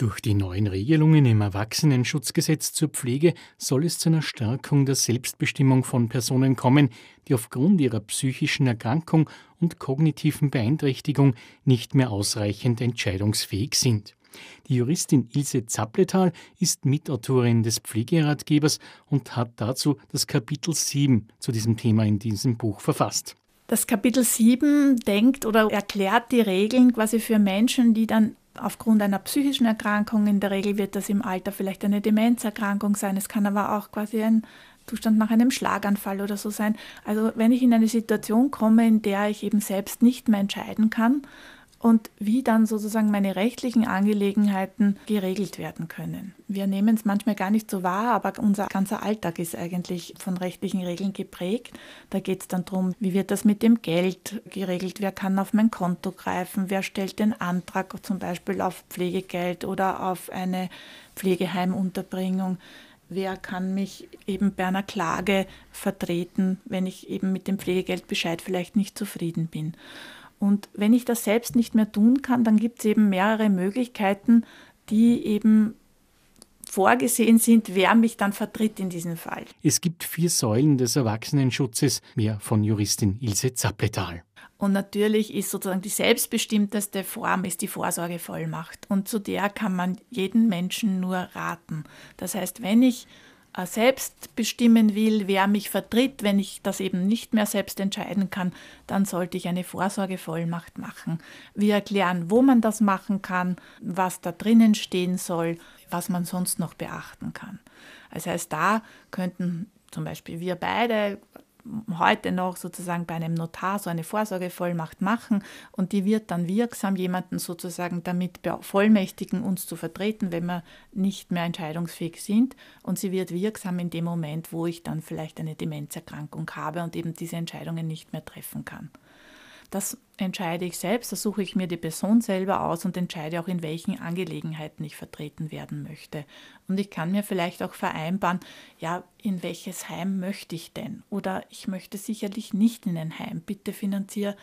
Durch die neuen Regelungen im Erwachsenenschutzgesetz zur Pflege soll es zu einer Stärkung der Selbstbestimmung von Personen kommen, die aufgrund ihrer psychischen Erkrankung und kognitiven Beeinträchtigung nicht mehr ausreichend entscheidungsfähig sind. Die Juristin Ilse Zappletal ist Mitautorin des Pflegeratgebers und hat dazu das Kapitel 7 zu diesem Thema in diesem Buch verfasst. Das Kapitel 7 denkt oder erklärt die Regeln quasi für Menschen, die dann aufgrund einer psychischen Erkrankung, in der Regel wird das im Alter vielleicht eine Demenzerkrankung sein, es kann aber auch quasi ein Zustand nach einem Schlaganfall oder so sein. Also wenn ich in eine Situation komme, in der ich eben selbst nicht mehr entscheiden kann und wie dann sozusagen meine rechtlichen Angelegenheiten geregelt werden können. Wir nehmen es manchmal gar nicht so wahr, aber unser ganzer Alltag ist eigentlich von rechtlichen Regeln geprägt. Da geht es dann darum, wie wird das mit dem Geld geregelt, wer kann auf mein Konto greifen, wer stellt den Antrag zum Beispiel auf Pflegegeld oder auf eine Pflegeheimunterbringung wer kann mich eben bei einer Klage vertreten, wenn ich eben mit dem Pflegegeldbescheid vielleicht nicht zufrieden bin. Und wenn ich das selbst nicht mehr tun kann, dann gibt es eben mehrere Möglichkeiten, die eben vorgesehen sind, wer mich dann vertritt in diesem Fall. Es gibt vier Säulen des Erwachsenenschutzes, mehr von Juristin Ilse Zappletal. Und natürlich ist sozusagen die selbstbestimmteste Form ist die Vorsorgevollmacht. Und zu der kann man jeden Menschen nur raten. Das heißt, wenn ich selbst bestimmen will, wer mich vertritt, wenn ich das eben nicht mehr selbst entscheiden kann, dann sollte ich eine Vorsorgevollmacht machen. Wir erklären, wo man das machen kann, was da drinnen stehen soll, was man sonst noch beachten kann. Das heißt, da könnten zum Beispiel wir beide heute noch sozusagen bei einem Notar so eine Vorsorgevollmacht machen und die wird dann wirksam, jemanden sozusagen damit bevollmächtigen, uns zu vertreten, wenn wir nicht mehr entscheidungsfähig sind. Und sie wird wirksam in dem Moment, wo ich dann vielleicht eine Demenzerkrankung habe und eben diese Entscheidungen nicht mehr treffen kann. Das entscheide ich selbst, da suche ich mir die Person selber aus und entscheide auch, in welchen Angelegenheiten ich vertreten werden möchte. Und ich kann mir vielleicht auch vereinbaren, ja, in welches Heim möchte ich denn? Oder ich möchte sicherlich nicht in ein Heim. Bitte finanziere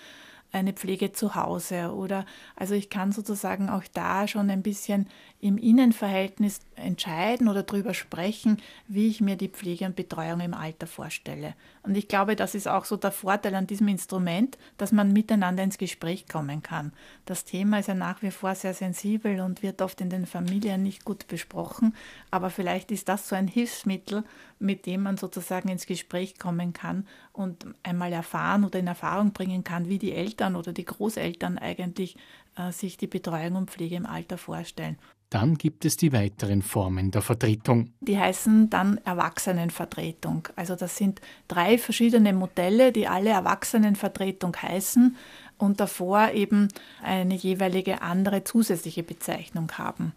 eine Pflege zu Hause oder also ich kann sozusagen auch da schon ein bisschen im Innenverhältnis entscheiden oder darüber sprechen, wie ich mir die Pflege und Betreuung im Alter vorstelle. Und ich glaube, das ist auch so der Vorteil an diesem Instrument, dass man miteinander ins Gespräch kommen kann. Das Thema ist ja nach wie vor sehr sensibel und wird oft in den Familien nicht gut besprochen, aber vielleicht ist das so ein Hilfsmittel, mit dem man sozusagen ins Gespräch kommen kann und einmal erfahren oder in Erfahrung bringen kann, wie die Eltern oder die Großeltern eigentlich äh, sich die Betreuung und Pflege im Alter vorstellen. Dann gibt es die weiteren Formen der Vertretung. Die heißen dann Erwachsenenvertretung. Also das sind drei verschiedene Modelle, die alle Erwachsenenvertretung heißen und davor eben eine jeweilige andere zusätzliche Bezeichnung haben.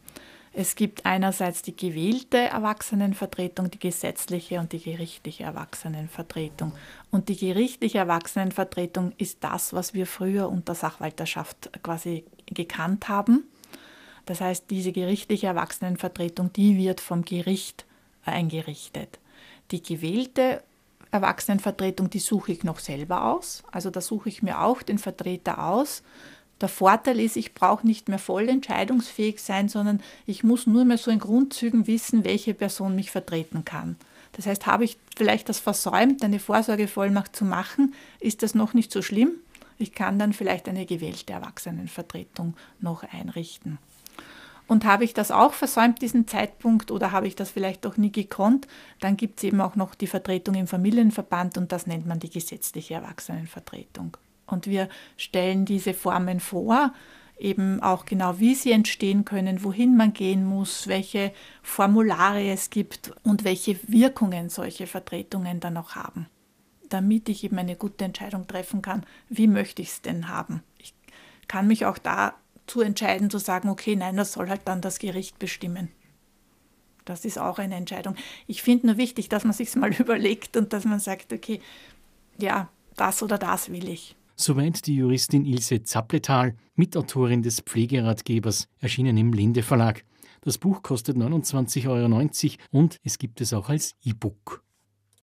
Es gibt einerseits die gewählte Erwachsenenvertretung, die gesetzliche und die gerichtliche Erwachsenenvertretung. Und die gerichtliche Erwachsenenvertretung ist das, was wir früher unter Sachwalterschaft quasi gekannt haben. Das heißt, diese gerichtliche Erwachsenenvertretung, die wird vom Gericht eingerichtet. Die gewählte Erwachsenenvertretung, die suche ich noch selber aus. Also da suche ich mir auch den Vertreter aus der Vorteil ist, ich brauche nicht mehr voll entscheidungsfähig sein, sondern ich muss nur mehr so in Grundzügen wissen, welche Person mich vertreten kann. Das heißt, habe ich vielleicht das versäumt, eine Vorsorgevollmacht zu machen, ist das noch nicht so schlimm. Ich kann dann vielleicht eine gewählte Erwachsenenvertretung noch einrichten. Und habe ich das auch versäumt, diesen Zeitpunkt, oder habe ich das vielleicht auch nie gekonnt, dann gibt es eben auch noch die Vertretung im Familienverband und das nennt man die gesetzliche Erwachsenenvertretung. Und wir stellen diese Formen vor, eben auch genau, wie sie entstehen können, wohin man gehen muss, welche Formulare es gibt und welche Wirkungen solche Vertretungen dann auch haben, damit ich eben eine gute Entscheidung treffen kann, wie möchte ich es denn haben. Ich kann mich auch dazu entscheiden zu sagen, okay, nein, das soll halt dann das Gericht bestimmen. Das ist auch eine Entscheidung. Ich finde nur wichtig, dass man sich mal überlegt und dass man sagt, okay, ja, das oder das will ich. Soweit die Juristin Ilse Zappletal, Mitautorin des Pflegeratgebers, erschienen im Linde Verlag. Das Buch kostet 29,90 Euro und es gibt es auch als E-Book.